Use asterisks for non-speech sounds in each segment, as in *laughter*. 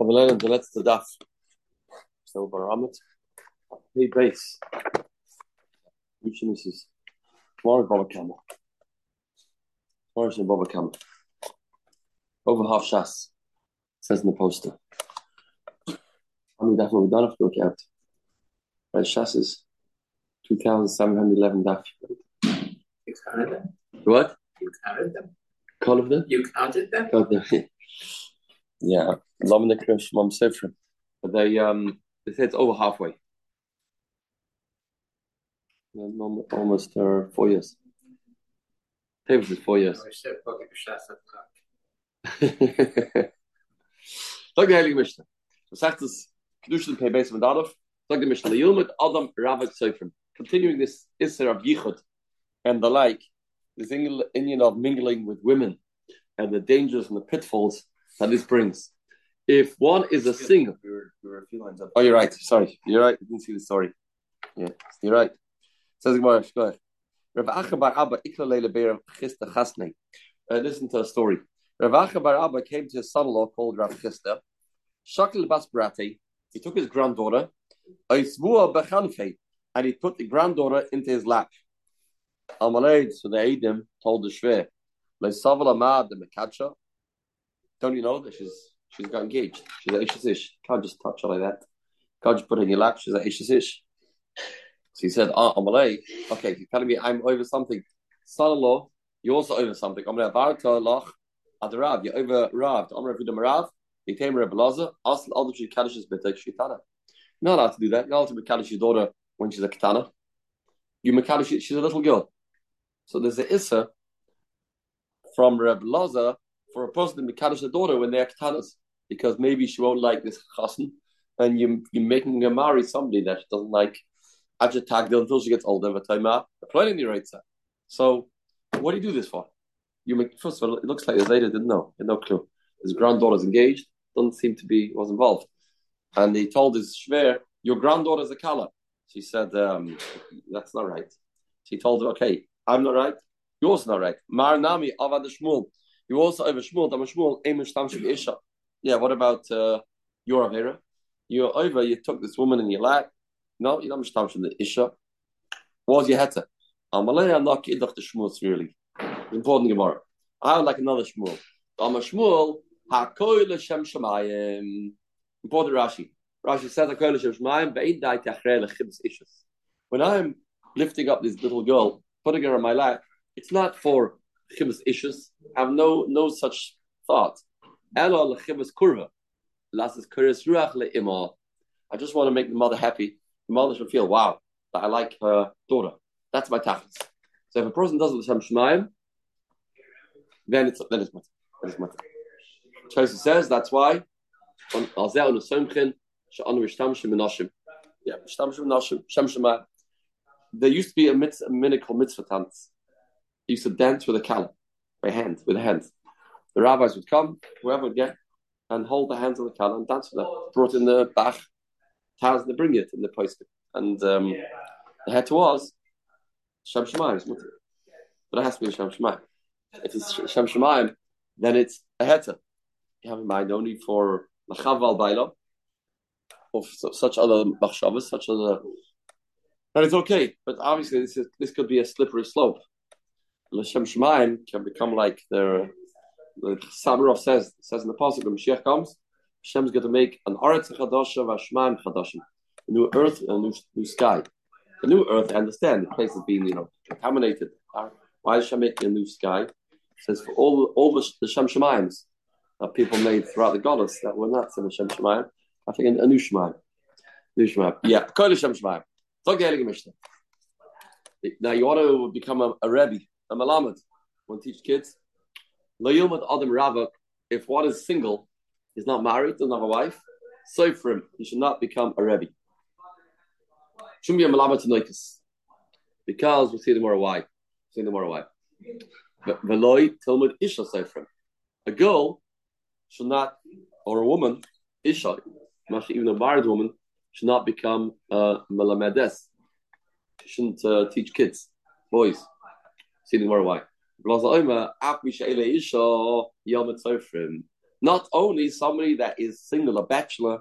Aber lernen der letzte Daf. So, Baramit. Hey, base. Which is this? Tomorrow, Baba Kamma. Tomorrow's in Baba Kamma. Over half Shas. Says in the poster. How many daf have we done if we count? Right, Shas is 2,711 daf. You counted them? What? You counted them? Call of them? You counted them? God, no. Yeah, Lomnik Shmam Sifrim. But they um they say it's over halfway. Almost uh, four years. Tables is four years. I wish they put like at the back. Sag die Heilige Mishnah. Du sagst es, Kiddushin Pei Beis von Dadov, sag die Mishnah, Liyul mit Adam Ravat Seifrim. Continuing this Isser of Yichud and the like, this Indian of mingling with women and the dangers and the pitfalls that this brings. If one is a up. Oh, you're right. Sorry. You're right. I didn't see the story. Yeah, you're right. Says Gemara, go ahead. Rav Acha bar Abba ikla leila Chisda. Uh, listen to a story. Rav Acha bar Abba came to his son-in-law called Rav Chisda. Shakil bas. He took his granddaughter. Oisvua bechanfei. And he put the granddaughter into his lap. Amalei, so the Eidim told the Shver. Leisaval amad the Mekacha. Don't you know that she's she's got engaged? She's a Ishish Ish. Can't just touch her like that. Can't just put her in your lap. She's a Ishish Ish. So he said, ah, Amalei, okay, you're telling me I'm over something. Son-in-law, you're also over something. Amalei, Varta Lach Adarav, you're over Rav. Amar Vidam Rav, he came Reb Laza, asked all the Kaddish Bitek Shitana. You're not allowed to do that. You're allowed to Makadish your daughter when she's a katana. You Makadish, she's a little girl. So there's a Issa from Reb Laza for a person to Makadish a daughter when they're katanas, because maybe she won't like this chassan, and you, you're making her marry somebody that she doesn't like. Ajit Tagdil until she gets older, but right side. So, what do you do this for? You make first of all, it looks like the Zayda didn't know, had no clue. His granddaughter's engaged, doesn't seem to be was involved, and he told his shver, "Your granddaughter's a kala." She said, um, "That's not right." She told her, "Okay, I'm not right. You're not right." Mar nami avad shmul. You also over shmul. I'm a shmul. Amish tamshik isha. Yeah. What about uh, your avera? You're over. You took this woman in your lap. No, you don't mishtamsh the isha. What was your? Amalei anak idach the shmul really. Important Gemara. I would like another shmul. I'm a shmul. Hakoy l'shem shemayim. Important Rashi. Rashi says Hakoy l'shem shemayim. Be'id dai tachrei l'chibs ishas. When I'm lifting up this little girl, putting her on my lap, it's not for chibas ishus. I have no no such thought. Elo lechibas kurva. Lasses kuris ruach le'ima. I just want to make the mother happy. The mother should feel, wow, that I like her daughter. That's my tachlis. So if a person does it with Shem Shemayim, then it's then it's matter. Then it's matter. Tosa says that's why. Yeah, Shem Shemayim. There used to be a, mitzvah, a minute called mitzvah dance. He used to dance with a kala, by hand, with a hand. The rabbis would come, whoever would get, and hold the hands of the kala and dance with them. Brought in the bach, taz, they bring it in the post. And um, the head was Shem mutter. but it has to be Shem Shemayim. If it's Shem Shemayim, then it's a heta. You have in mind only for Lachav al Baila, or such other machshavas, such other. And it's okay, but obviously this is this could be a slippery slope. L'shem Shemaim can become like the the Samarov says says in the pasuk when Mashiach comes, Hashem's going to make an aretz chadasha v'ashmaim chadashim, a new earth and a new, new sky. The new earth, I understand, the place is being you know contaminated. Why is Hashem making a new sky? Says for all all the, Shem Shemaims that people made throughout the goddess that were not in the Shem Shemaim, I think a new Shemaim. New Shemaim. Yeah, Kol Shem Shemaim. Now you want to become a, a Rebbe, a want to teach kids. Lo Yilmad Adam Ravak, if one is single, is not married, doesn't have a wife, so for him, he should not become a Rebbe. Shouldn't be a Malamed to Noikus. Because we'll see the more why. We'll see more why. Veloy Tilmud Isha him. A girl should not, or a woman, Isha, even a married woman, should not become a uh, Melamedes. She shouldn't uh, teach kids, boys. See the why. Not only somebody that is single, a bachelor,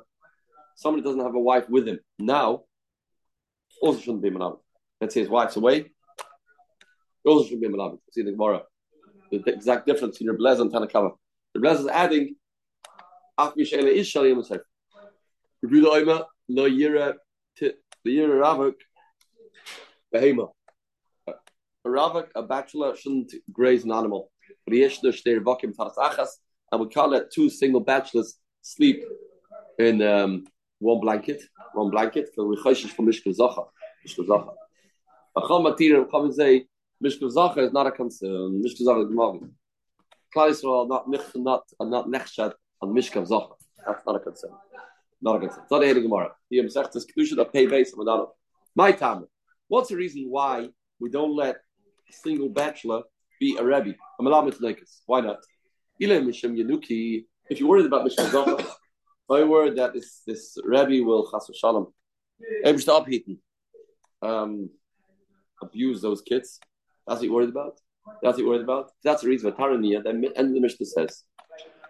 somebody doesn't have a wife with him now, also shouldn't be Malabit. Let's say his wife's away, also shouldn't be Malabit. See the Gemara. The exact difference between Rebbe and Tanakama. Rebbe is adding, Shalim Yosef. Rebbe Oima, Lo Yira, Lo Yira Ravuk, Behema. A Ravuk, a bachelor, shouldn't graze an animal. He and we call it two single bachelors sleep in um, one blanket, one blanket for we chayshish for Mishkav Zacha. Mishkav Zacha. Acham Matirim come and say Mishkav Zacha is not a concern. Mishkav Zacha is Gemara. Klal Yisrael not not not nechshad on Mishkav Zacha. That's not a concern. Not a concern. It's not a Gemara. The Masech is kedusha of pay base of My time. What's the reason why we don't let a single bachelor be a rebbe? A malamet Why not? If you're worried about Mishkav Zacha, *coughs* my word that this this Rebbe will chas v'shalom, able to upheaten, um, abuse those kids. That's what you're worried about. That's what you're worried about. That's the reason why Taraniya. The end of the Mishnah says.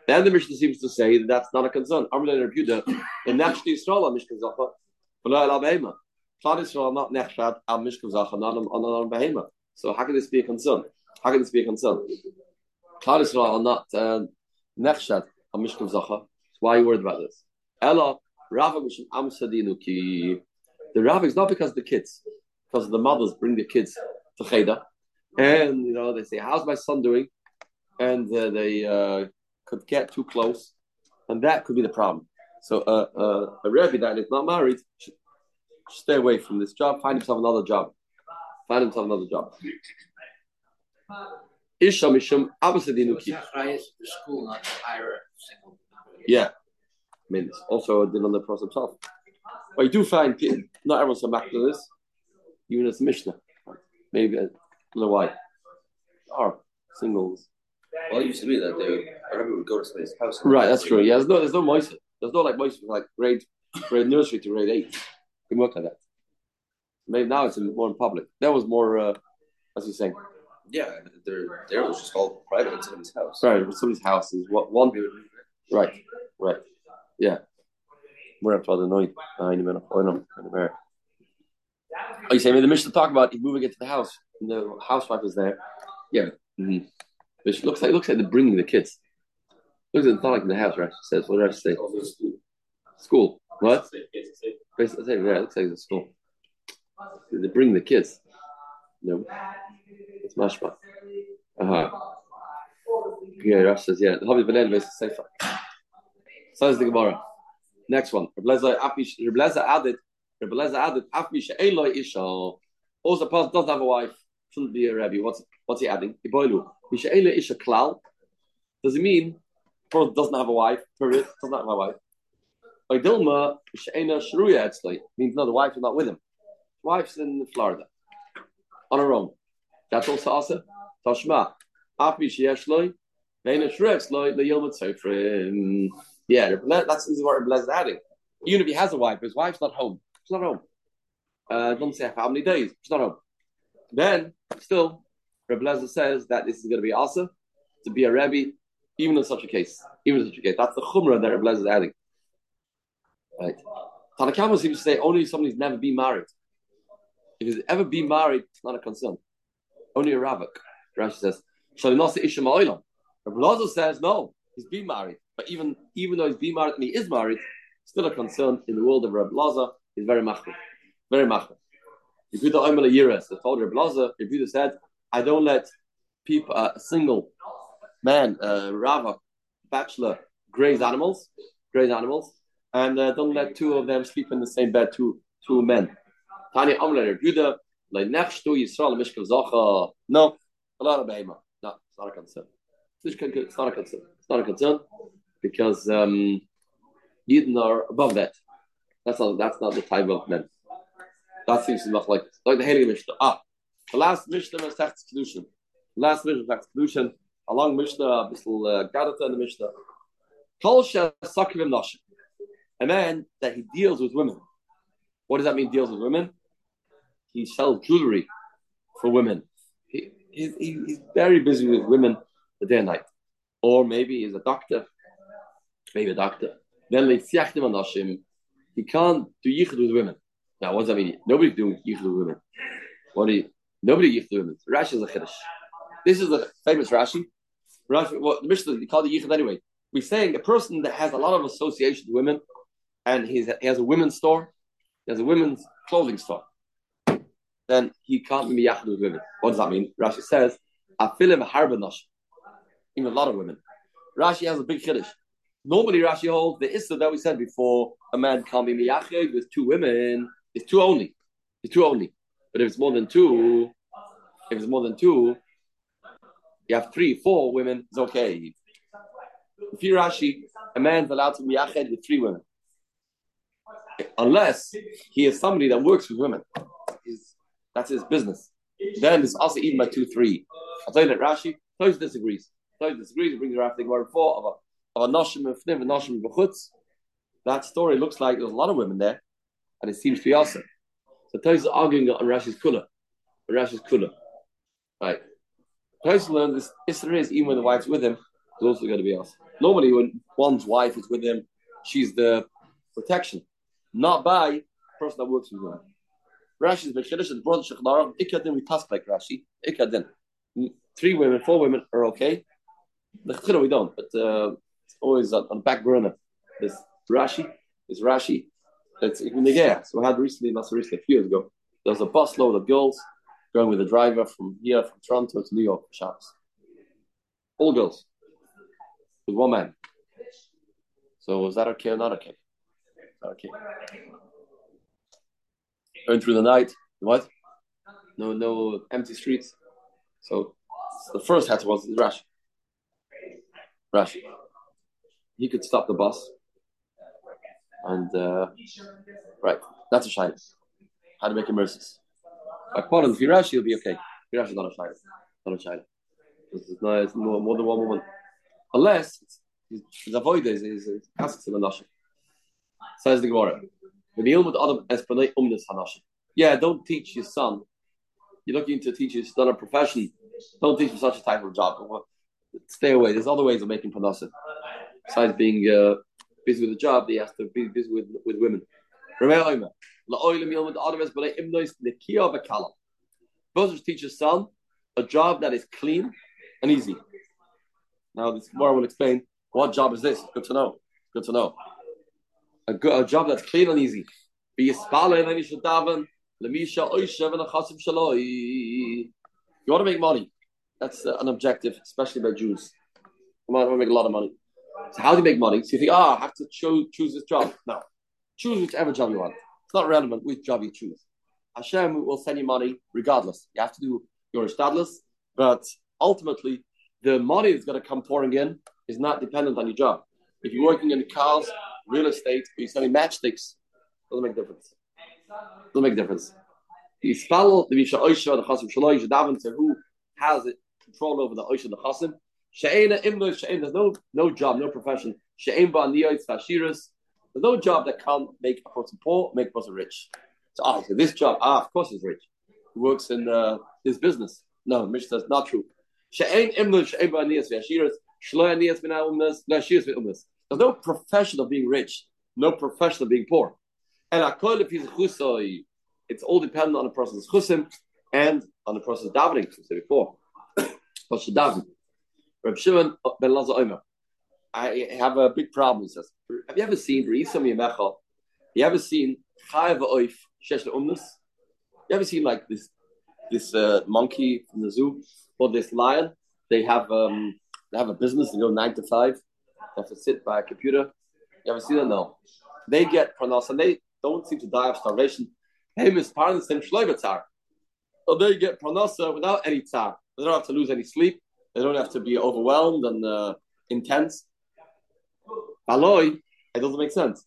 The end of the Mishnah seems to say that that's not a concern. Amrle Rebuda, the Nechshti Yisrael Mishkav Zacha, V'lo El Behema. Klal Yisrael not Nechshad Al Mishkav Zacha, not on Behema. So how can this be a concern? How can this be a concern? Klal Yisrael not uh, Nechshad Al Mishkav Zacha. Why are you worried about this? Ella, Rava Mishim Amsadinu ki. The Rava is not because of the kids, because the mothers bring the kids to Cheda. And, you know, they say, How's my son doing? And uh, they uh, could get too close. And that could be the problem. So uh, uh, a rabbi that is not married should stay away from this job, find himself another job. Find himself another job. Isha Mishum Abbasadinu ki. The school not to hire a single yeah. I mean, it's also a din on the Prophet himself. But you do find not everyone's so back to this, even as Mishnah. Maybe I don't know why. Or singles. Well, it used to be that they everybody would go to somebody's house. Right, that's true. Yeah, there's no there's no moisa. There's no like moisa from like grade grade nursery to grade eight. We work like that. Maybe now it's more in public. That was more uh as you saying. Yeah, there there was just all private in somebody's house. Right, somebody's house is what one Right, right. Yeah. We're up to the night. I know, I know, I Oh, you say, maybe the Mishnah talk about moving into the house. And the housewife is there. Yeah. Mm-hmm. But she looks like looks like they're bringing the kids. Looks like it's not like in the house, right? She says, what did I say? School. What? Basically, yeah, it looks like it's school. They bring the kids. No. It's mashma. Uh-huh. Yeah, Rash says, yeah. The Habib Ben Elvis is safer. Says the Gemara. Next one. Rebleza added, Rebleza added, Afmisha Eloi Isha. Also, a doesn't have a wife, shouldn't be a rabbi. What's what's he adding? Iboilu. Misha Eloi Isha Klal. Does it mean person doesn't have a wife? Period. Doesn't have a wife. Like Dilma, Sheina Shruya actually means no, the wife is not with him. The wife's in Florida on her own. That's also also Tashma. Afi Sheyeshloi. Veina Shruya the Yilmut Seifrim. Yeah, that's what Rebbe is adding. Even if he has a wife, his wife's not home. She's not home. Uh, don't say how many days. She's not home. Then, still, Rebbe says that this is going to be also to be a Rebbe, even in such a case. Even in such a case. That's the Chumrah that Rebbe is adding. Right. Tanakama seems to say only somebody's never been married. If he's ever been married, it's not a concern. Only a Ravak. Rashi says, Shalinasa Isha Ma'ilam. Rebbe says, no, he's been married. But even even though he's been married and he is married, still a concern in the world of Reb Laza is very machmir. Very machmir. If you don't the told Reb Laza, if you said, I don't let people, uh, a single man, uh, Rava, bachelor, graze animals, graze animals, and uh, don't let two of them sleep in the same bed, two two men. Amle Judah, like next to Yisrael Mishkav Zacha. No, a lot of behema. No, it's not a concern. It's not a concern. It's not a concern because um, Yidden are above that. That's not that's not the type of men. That seems to look like like the Haley Mishnah. Ah, the last Mishnah was Tacht Kiddushin. Last Mishnah was Tacht Kiddushin. Along Mishnah, Bissel uh, Gadata in the Mishnah. Kol Sakivim Nashim. A man that he deals with women. What does that mean? Deals with women. He sells jewelry for women. He, he, he's very busy with women the day and night. Or maybe he's a doctor maybe a doctor. Then they. He can't do yichud with women. Now, what does that mean? Nobody do yichud with women. What do you? Nobody yichud with women. Rashi is a chiddush. This is a famous Rashi. Rashi, well, the Mishnah, you call it yichud anyway. We're saying a person that has a lot of association with women, and he has a women's store, he has a women's clothing store, then he can't be yachid with women. What does that mean? Rashi says, "Afilim harbanash." Even a lot of women. Rashi has a big chiddush. Normally, Rashi holds the issa that we said before: a man can't be miyachid with two women. It's two only. It's two only. But if it's more than two, if it's more than two, you have three, four women. It's okay. If you Rashi, a man's allowed to be yached with three women, unless he is somebody that works with women. That's his business. Then it's also even by two, three. I'll tell you that Rashi, Tosh disagrees. Tosh disagrees. He brings the Rashi word four of a of a noshim of fniv, a noshim b'chutz. That story looks like there's a lot of women there, and it seems to be fiasa. So Tosh is arguing on Rashi's kula, Rashi's kula, right? Tosh learns this. Isra is even when the wife's with him, is also going to be us. Normally, when one's wife is with him, she's the protection, not by the person that works with him. Rashi's Bechidish and brother Shechlarah, Ikadin, we pass like Rashi, Ikadin. Three women, four women are okay. The Chiddah we don't, but uh, it's always on, on back burner. This Rashi, this Rashi, it's in the So we had recently, not so recently, a few years ago, there was a bus load of girls going with a driver from here, from Toronto to New York for. All girls with one man. So was that okay or not okay? Okay. Going through the night. What? No, no empty streets. So, the first hat was Rashi. Rashi. He could stop the bus. And uh, right, that's a shine. How to make emergencies. According to Rashi, he'll be okay. Rashi is not a shine. Not a shine. It's, not, it's more, more than one woman. Unless his avoid is is asks him a Says the Gemara. Yeah, don't teach your son. You're looking to teach your son a profession. Don't teach him such a type of job. Stay away. There's other ways of making panasa. Besides being uh, busy with the job, he has to be busy with, with women. Both teach your son a job that is clean and easy. Now, this more will explain what job is this. Good to know. Good to know. A, good, a job that's clean and easy. You want to make money. That's uh, an objective, especially by Jews. I want to make a lot of money. So how do you make money? So you think, oh, I have to cho- choose this job. No. Choose whichever job you want. It's not relevant which job you choose. Hashem will send you money regardless. You have to do your stadless, but ultimately the money that's going to come pouring in is not dependent on your job. If you're working in cars, real estate, you're selling matchsticks, doesn't make difference. Doesn't make difference. The spell the Misha Oisha, the Chasim Shaloi, to who has it, control over the Oisha, the Chasim. She'ena Imlo She'en, there's no no job, no profession. She'en Ba Niyot Fashiras. There's no job that can't make a person poor, make a person rich. So, ah, so this job, ah, of course he's rich. He works in uh, his business. No, Misha says not true. There's no profession of being rich, no profession of being poor. And if he's it's all dependent on the person's chusim and on the person's davening, as I said before. *coughs* What's the daven? Reb Shimon ben Lazar Omer. I have a big problem. He says, Have you ever seen Reisam Yemecha? You ever seen Chayav Oif Shesh Umnus? You ever seen like this this uh, monkey from the zoo? or this lion. They have um, they have a business. They go nine to five. They have to sit by a computer. You ever see them? No. They get pronounced and they don't seem to die of starvation. Hey, Miss Parents, same tzar. So they get pronounced without any tzar. They don't have to lose any sleep. They don't have to be overwhelmed and uh, intense. Aloy, it doesn't make sense.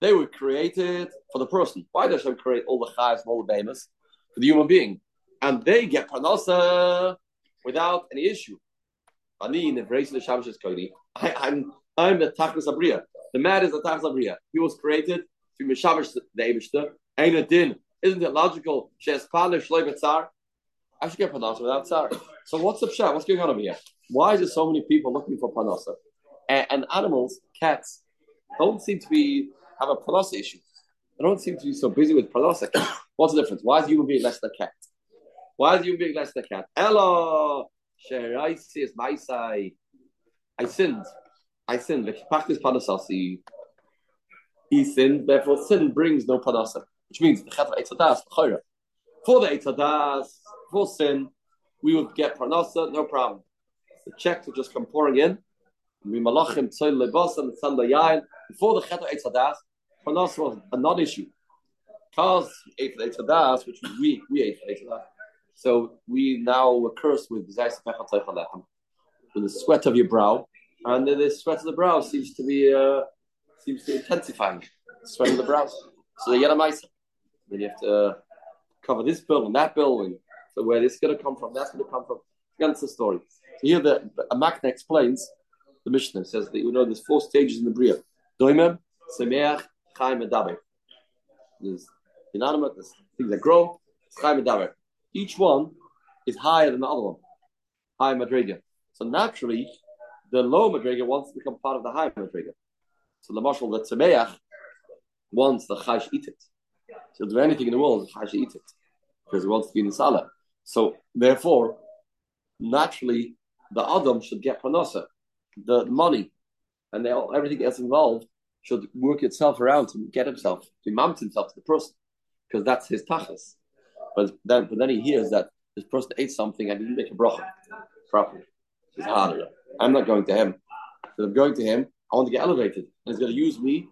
They were created for the person. Why does Hashem create all the chayes and all the behemoths? For the human being and they get parnasa without any issue. Ani in the Shabbos Kodi. I'm I'm the Tachlis Abriya. The man is the Tachlis Abriya. He was created to Mishavish the Abishta. Ain't a din. Isn't it logical? She has father Shloim Tzar. I should get parnasa without tzar. So what's the pshat? What's going on over here? Why is there so many people looking for parnasa? And, and animals, cats, don't seem to be have a parnasa issue. They don't seem to be so busy with parnasa. *coughs* What's the difference? Why is human being less than a cat? Why is human being less than a cat? Ella, sheraisi my side. I sinned. I sinned. Lekipachtis panasasi. He sinned. Therefore, sin brings no panasa, which means the chet etzadas For the etzadas, for sin, we would get panasa, no problem. The checks would just come pouring in. We malachim tzoy lebasam tzan yain. Before the chet etzadas, panasa was a non-issue. Because ate etzadas, which we we ate etzadas. So we now were cursed with with the sweat of your brow, and the sweat of the brow seems to be uh, seems to. The sweat of the brows. So they get a mice. Then you have to uh, cover this bill and that bill, and so where this is going to come from, that's going to come from. That's the story. So here the, the Amakna explains the Mishnah says that you know there's four stages in the Bria. Doimem, Semeach, Chaim, and Daber. There's inanimate, there's things that grow, Chaim and Daber. Each one is higher than the other one. High Madriga. So naturally, the low Madriga wants to become part of the high Madriga. So the marshal the Tzemeach wants the Chash eat it. So he'll do anything in the world, Chash eat it. Because he wants to be in the Salah. So therefore, naturally, the Adam should get Panasa, the money, and they, everything else involved should work itself around to get himself, to mount himself to the person, because that's his tachlis. But then, but then he hears that this person ate something and didn't make a bracha properly. It's harder. I'm not going to him. So I'm going to him. I want to get elevated, and he's going to use me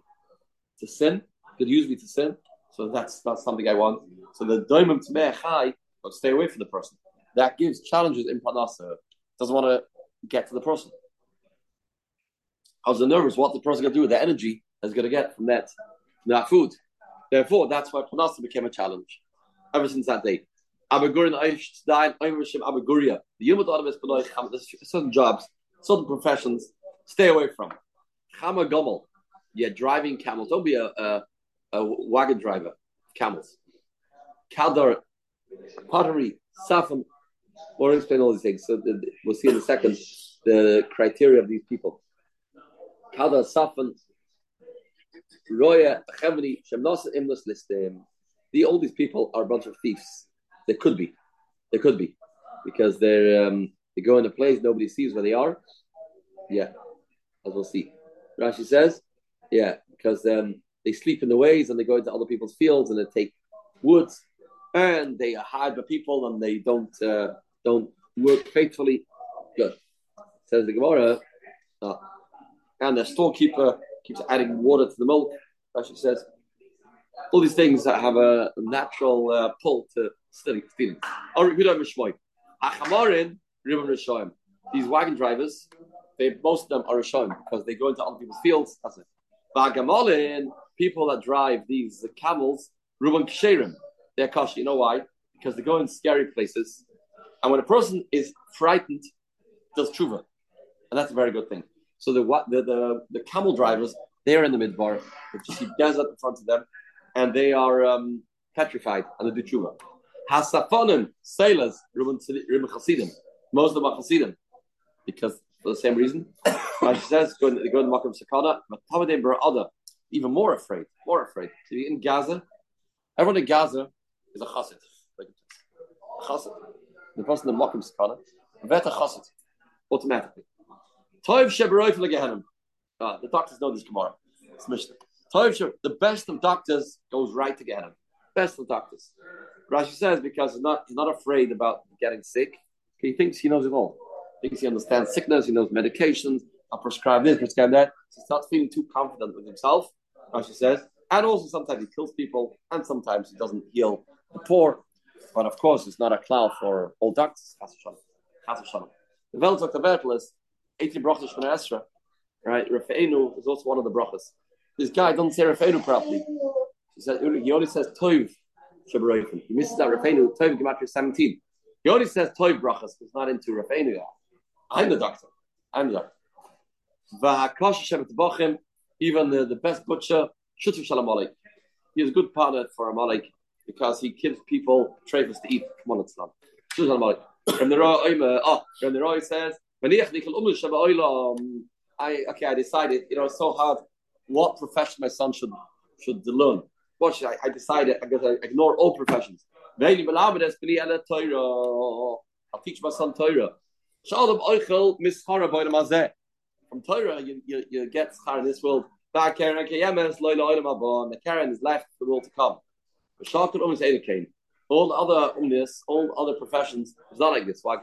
to sin. He's going to use me to sin. So that's that's something I want. So the doimim to but stay away from the person. That gives challenges in panasa. Doesn't want to get to the person. I was nervous what the person going to do with the energy is going to get from that, from that food. Therefore, that's why panasa became a challenge ever since that day. Abagurin Aish Einstein, Einrishim Abaguria. The Yumad Adam is below certain jobs, certain professions, stay away from. Chama Gomel. Yeah, driving camels. Don't be a, a, a wagon driver. Camels. Kaldar, pottery, safan. We'll explain all these things. So the, we'll see in a second the criteria of these people. Kaldar, safan, Roya, Chemini, Shemnosa, Imnus, Listim the all these people are a bunch of thieves. They could be, they could be, because they're um, they go in a place nobody sees where they are. Yeah, as we'll see. Rashi says, yeah, because um, they sleep in the ways and they go into other people's fields and they take woods and they are hide the people and they don't uh, don't work faithfully. Good, says the Gemara. Uh, and the storekeeper keeps adding water to the milk. Rashi says, all these things that have a natural uh, pull to stealing. These wagon drivers, they most of them are Rishoim because they go into other people's fields. That's it. People that drive these camels, Ruben Ksherim, they're kosher. You know why? Because they go in scary places. And when a person is frightened, does tshuva. And that's a very good thing. So the the the, the camel drivers, they're in the midbar. Just keep desert in front of them and they are um, petrified and the tshuva. Hasafonim, sailors, Chasidim. Most of them Chasidim because for the same reason. *coughs* she says, go in, they go in the Makam Sakana, but Tamadim Bara'ada, even more afraid, more afraid. So in Gaza, everyone in Gaza is a Chassid. Like Chassid. The person in Makam Sakana, Vet a Chassid, automatically. Toiv Sheberoif Legehenim. Uh, the doctors know this Gemara. It's Mishnah. The best of doctors goes right to get him. Best of doctors. Rashi says because he's not he's not afraid about getting sick. He thinks he knows it all. He thinks he understands sickness. He knows medications. I'll prescribe this, prescribe that. So he's feeling too confident with himself. Rashi says, and also sometimes he kills people, and sometimes he doesn't heal the poor. But of course, it's not a cloud for all doctors. The Vel Dr. Bertel is 80 brachas from Esra, right? Rafeinu is also one of the brachas this guy doesn't say Rafenu properly. He says he only says Shabarofen. He misses that Rafenu Tov Gematria 17. He only says Tov brachas. He's not into Rafenu. I'm the doctor. I'm the doctor. Even the, the best butcher, Shutif Shalom Aleik. He is a good partner for a Malik because he gives people treifas to eat. Come on, it's not. Shutif Shalom Aleik. From the Roy, oh, from the Roy says, I okay, I decided, you know, it's so hard what profession my son should should learn. Should I? I decided I'm gonna ignore all professions. I'll teach my son Torah. From Torah, you, you, you get schar in this world. The Karen is left for the world to come. All other umnis, all other professions, it's not like this. Why?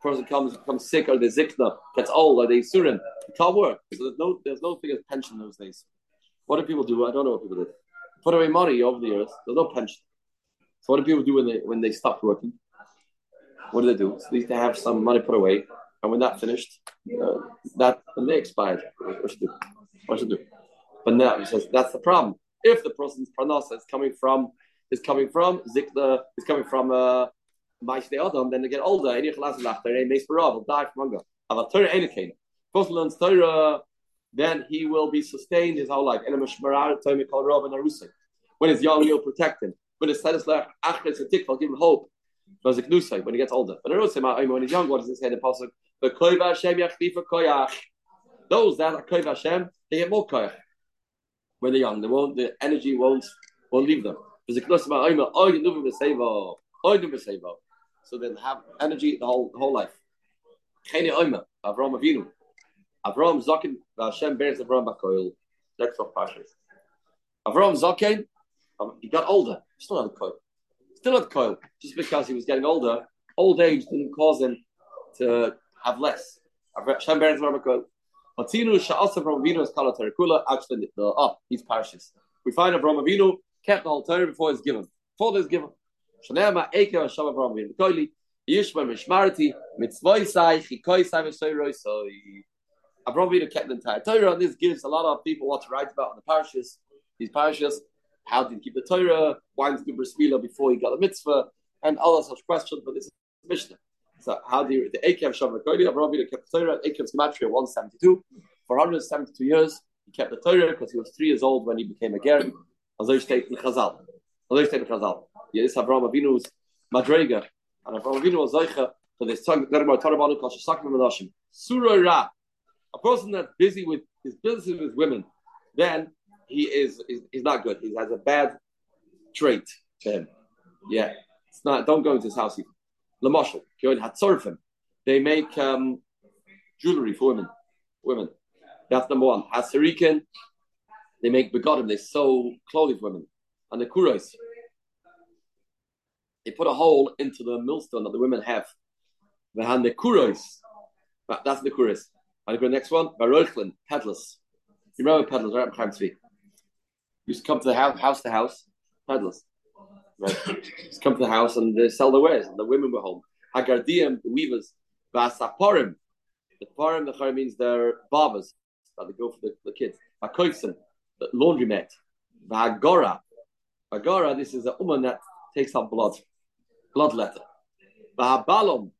Person comes becomes sick or they zikna, gets old or they surin. It can't work. So there's no there's no thing as pension those days. What do people do? I don't know what people did. Put away money over the years. There's no pension. So what do people do when they when they stop working? What do they do? So they to have some money put away, and when that finished, uh, that when they expired, what should do? What should do? But now he says that's the problem. If the person's parnasa is coming from is coming from zikna is coming from uh, then they get older. Any chalas after a meis will die from hunger. But Torah ain't a First learns Torah, then he will be sustained his whole life. When he's young, he'll protect him. When it's status left, achres a tikval, give him hope. When he gets older. But when he's young, what does it say in the pasuk? The koiva Hashem yachlifa koyach. Those that are koiva Hashem, they get more koyach. When they're young, they won't. The energy won't won't leave them. So then have energy the whole the whole life. Chene Oima, Avram Avinu. Avram Zakin, Hashem bears Avram Bakoil. That's what Pashas. Avram Zakin, um, he got older. Still had a coil. Still had coil. Just because he was getting older, old age didn't cause him to have less. Hashem bears Avram Bakoil. Matinu Sha'asa from Avinu is called Terakula. Actually, the oh, he's Parashas. We find Avram Avinu kept the whole Torah before it's given. Before it's given. Shanema Eke Hashem Avram Avinu. Koili Yishma Mishmarti Mitzvoi Sai Chikoi Sai V'Soiroi Soi. Avram Avinu kept the entire Torah. And this gives a lot of people what to write about in the parashas. These parashas, how did he keep the Torah? Why did he do bris before he got the mitzvah? And other such questions. But this is Mishnah. So how do you the Akev Shavak Koili? Avram Avinu kept the Torah. Akev's Gematria 172 for 172 years. He kept the Torah because he was three years old when he became a ger. Also steht in Chazal. Also steht in Chazal. Ist Avraham Avinu's Madrega. And Avraham Avinu was Zeicha for this Tarabanu. Surah Ra. A person that's busy with his business with women, then he is, he's not good. He has a bad trait to him. Yeah. It's not, don't go into his house even. Lamashal, Kyoin Hatzorfim. They make um, jewelry for women. Women. That's number one. Hasarikin, they make begodim, they sew clothing for women. And the kuros, they put a hole into the millstone that the women have. Behind the kuros, that's the kuros. And I go next one, Barochlin, peddlers. You remember peddlers, right? Chaim Tzvi. Used to come to the house, house to house, peddlers. Right? Come to the house and they sell the wares, and the women were home. Hagardium, the weavers, Vasaporim. The parim, the means they're barbers that they go for the, the kids. Hakoitsim, the laundromat. Vagora. Agora, this is a woman that takes up blood, blood letter. Vahabalom,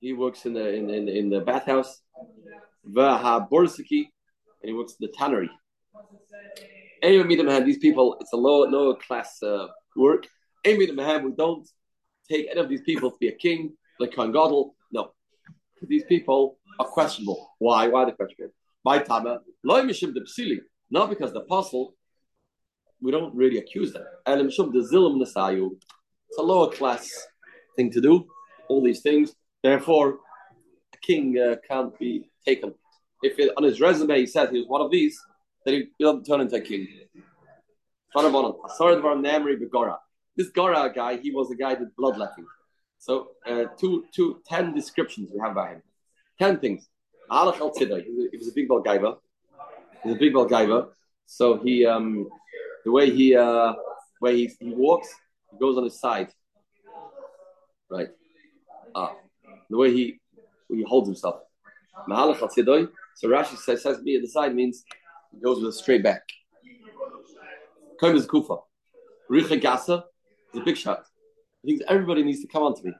he works in the in, in, in the bathhouse. Vahaborsiki, and he works in the tannery. These people, it's a low lower class uh, work. We don't take any of these people to be a king, like Godel. No. These people are questionable. Why? Why are they questionable? My tama, not because the apostle we don't really accuse them. It's a lower class thing to do, all these things. Therefore, a king uh, can't be taken. If it, on his resume he says he was one of these, then he, doesn't turn into a king. This Gora guy, he was a guy that bloodletting. So uh, two, two, ten descriptions we have about him. Ten things. He was a big Balgaiva. He's a big Balgaiva. So he um, the way he uh, way he, he walks, goes on his side, right? Ah, the way he he holds himself. So Rashi says, says me at the side means he goes with a straight back. Kaim is Kufa. Richa Gasa is a big shot. He thinks everybody needs to come on to me.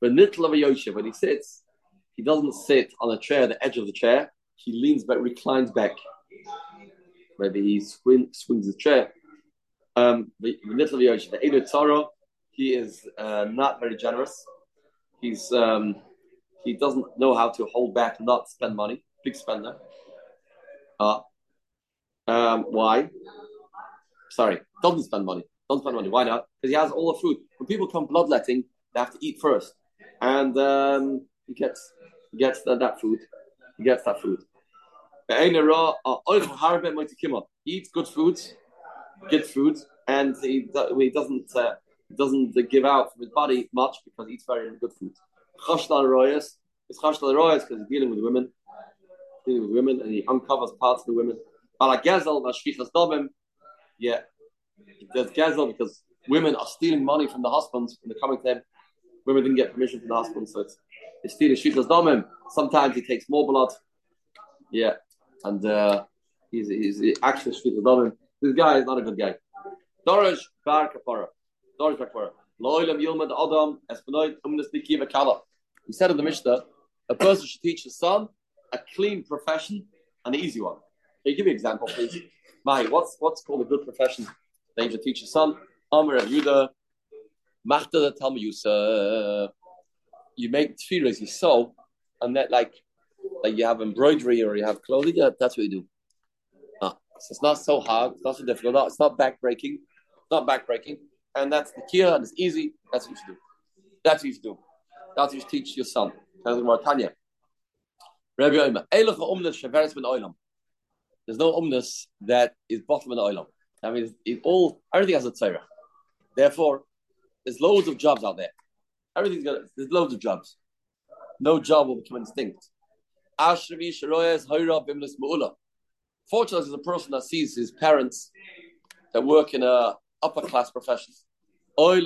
But Nitla Yosha, when he sits, he doesn't sit on a chair, the edge of the chair. He leans back, reclines back maybe he swing, swings the chair. Um, the Tzara, he is uh, not very generous. He's um, he doesn't know how to hold back, not spend money. big spender. Uh, um, why? Sorry, doesn't spend money. Don't spend money. Why not? Because he has all the food. When people come bloodletting, they have to eat first, and um, he gets he gets that, that food. He gets that food. He eats good food, good food, and he, he doesn't uh, doesn't give out from his body much because he eats very good food. Chashlan royas is chashlan royas because he's dealing with women, dealing with women, and he uncovers parts of the women. Balagezel mashvichas domim, yeah, there's gezel because women are stealing money from the husbands when they're coming him. Women didn't get permission from the husband, so it's, it's stealing shvichas domim. Sometimes he takes more blood, yeah, and uh, he's he's actually shvichas domim. This guy is not a good guy. Dorish bar kapara. Dorish bar kapara. Loilam yilmad adam es benoit umnes nikiva kala. He said in the Mishnah, a person should teach his son a clean profession, an easy one. Can you give me an example, please? Mai, what's what's called a good profession that you should teach your son? Amr of Yuda, Machta the Talmud You make tefillahs, you sew, and that like like you have embroidery or you have clothing. That's what you do. So it's not so hard. It's not so difficult. It's not backbreaking. It's not backbreaking, and that's the key, and it's easy. That's what you should do. That's what you should do. That's what you should teach your son. Tanya. Rabbi. There's no umnus that is bottom in the oilam. I mean, it all everything has a tzara. Therefore, there's loads of jobs out there. Everything's got there's loads of jobs. No job will become instinct. Ashravi sharoyas hayra bimlis. Fortunately, there's a person that sees his parents that work in a upper class profession. Woe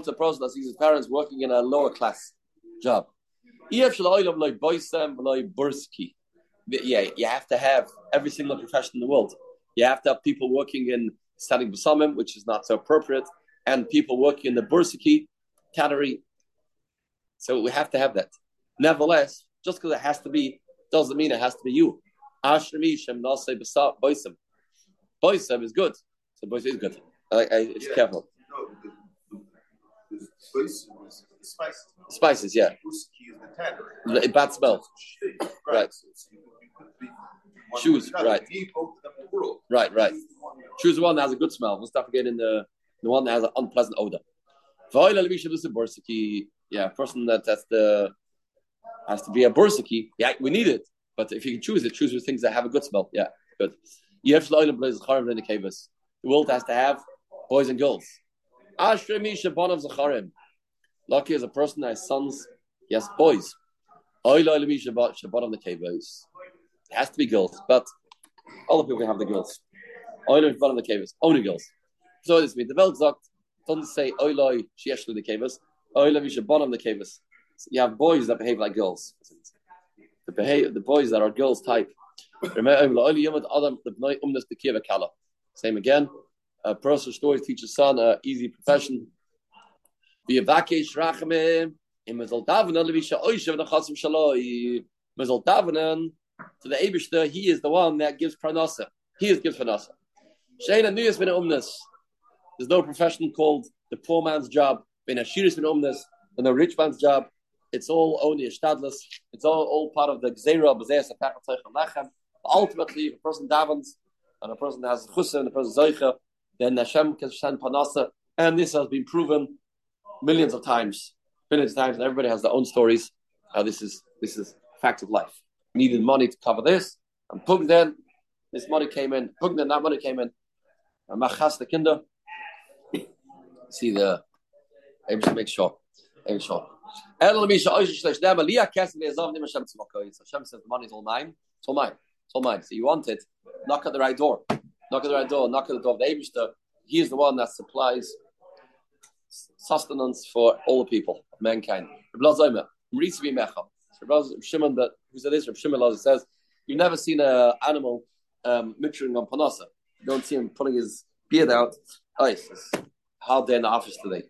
to a person that sees his parents working in a lower class job yeah, you have to have every single profession in the world. You have to have people working in studying Basamim, which is not so appropriate, and people working in the Bursiki category. So we have to have that. Nevertheless, just because it has to be, doesn't mean it has to be you. Ashrami Shem Nasei Boisam. Boisam is good. So Boisam is good. I, I, it's yeah. careful. No, spices. Spices, yeah. Bad smell. Right. Shoes, right. Right, right. Choose the one that has a good smell. Not forget in the the one that has an unpleasant odor. Yeah, person that has the has to be a bursaki. Yeah, we need it. But if you can choose it, choose with things that have a good smell. Yeah, good. The the. The world has to have boys and girls. Lucky is a person that has sons, yes, boys. It has to be girls, but all the people can have the girls. Oiloi bottom the caves, only girls. So this means the Welt doesn't say Oiloi sheeshlu the caves, Oiloi visha bottom the You have boys that behave like girls. The behave the boys that are girls type. Same again. A person story teaches son a easy profession. Be a vakish rachamim. In Mezal Davinen, Levisha Oishav Nachasim Shaloi. Mezal Davinen to the Abishter, he is the one that gives pranasa. He is gives pranasa. Shayna Nuyas bin Umnas. There's no profession called the poor man's job. Ben Ashiris bin Umnas, and the rich man's job. It's all only a stadless. It's all, all part of the Gzera, Bezes, Lechem. Ultimately, if a person davens and a person has chusa and a person zeicha, then Hashem can send panasa. And this has been proven millions of times, millions of times, and everybody has their own stories. This is this is fact of life needed money to cover this. And Pugden, this money came in. Pugden, that money came in. And Machas, the kinder. See the, able to make sure. I make sure. Hashem says the money is all mine. It's all mine. It's all mine. So you want it, knock at the right door. Knock at the right door, knock at the door of the Abishter. He is the one that supplies sustenance for all the people, mankind. Shimon who said this, Shimon says, you've never seen an animal um, on panasa. You don't see him putting his beard out. Oh, it's hard day in the office today.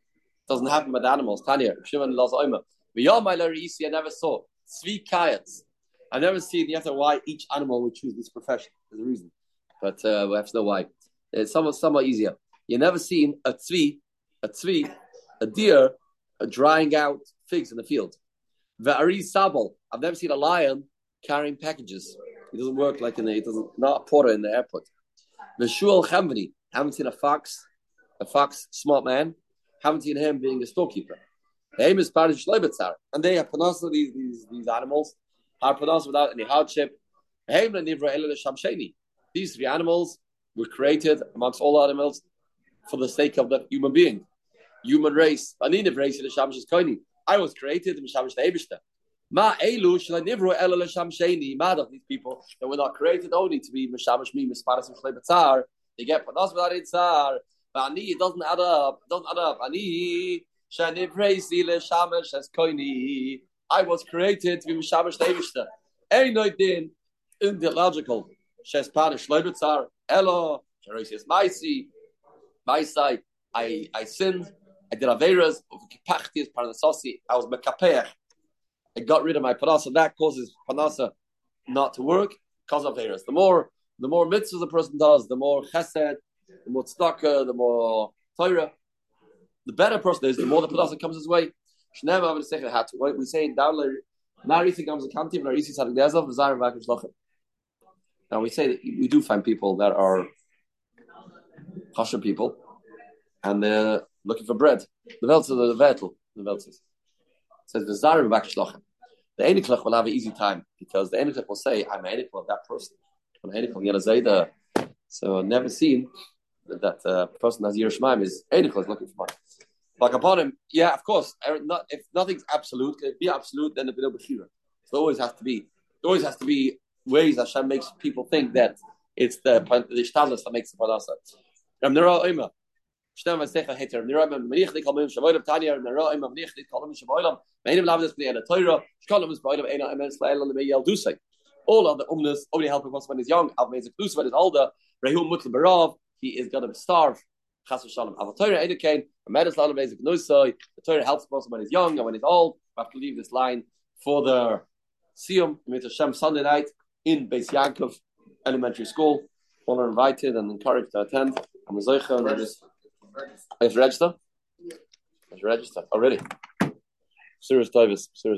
Doesn't happen with animals. Tanya, Shimon Laz Oima. I never saw three kayats. I never seen. To know why each animal would choose this profession. There's a reason, but uh, we have to know why. It's somewhat somewhat easier. You never seen a tzvi, a tzvi, a deer, drying out figs in the field. Ve'ari sabel. I've never seen a lion carrying packages. It doesn't work like in the, he doesn't, not a porter in the airport. V'shul chemveni. Haven't seen a fox, a fox smart man. Haven't seen him being a storekeeper. Aim is parish shleibetzar. And they have pronounced these, these, these animals are pronounced without any hardship. These three animals were created amongst all animals for the sake of the human being, human race. I was created in Mishamish the Ma elu nivro ela l'sham Ma these people that were not created only to be mishamish me misparas and They get panas without itzar. But ani it doesn't add up. It doesn't add up. Ani I was created to be the Ein no din in the logical. Shes parish leibetzar elo. Maisi. My side, I I sinned. I did averas of kipachti as parnasosi. I was mekapeach. I got rid of my panasa. That causes panasa not to work because of averas. The more the more mitzvahs a person does, the more chesed, the more tzedakah, the more Torah, the better person is, the more the panasa comes his way. We say in Dawler, Narisi comes a kantiv, Narisi sadik dezav, Zara vakish lochem. Now we say that we do find people that are kosher people, and they're looking for bread. The Veltzer, the Vetel, the Veltzer says the Zarim Bakishlochem. The Eniklach will have an easy time because the Eniklach will say, I'm an of that person. I'm an Eniklach So never seen that that uh, person has Yerushalayim is Eniklach looking for money. Like upon him, yeah, of course. Not, if nothing's absolute, if be absolute, then it'll be Bechira. So there always has to be, there always has to be ways that Hashem makes people think that it's the the shtadlis that makes the parnasa. Ram Nira Oima. Shtem Vasecha Heter. Yel Dusay. All of the umnus only help him when he's young. Mezik Dusay when he's older. Rehum Mutl Barav. He is going to starve. Chas v'shalom. Av Torah Kain. Medes Lalam Mezik Dusay. The Torah helps him when he's young and when he's old. We have to leave this line for the Siyum. Hashem Sunday night in Beis Yankov Elementary School. All are invited and encouraged to attend. I'm a Zoicha and I just. Register? I register already. Oh, serious Davis. Serious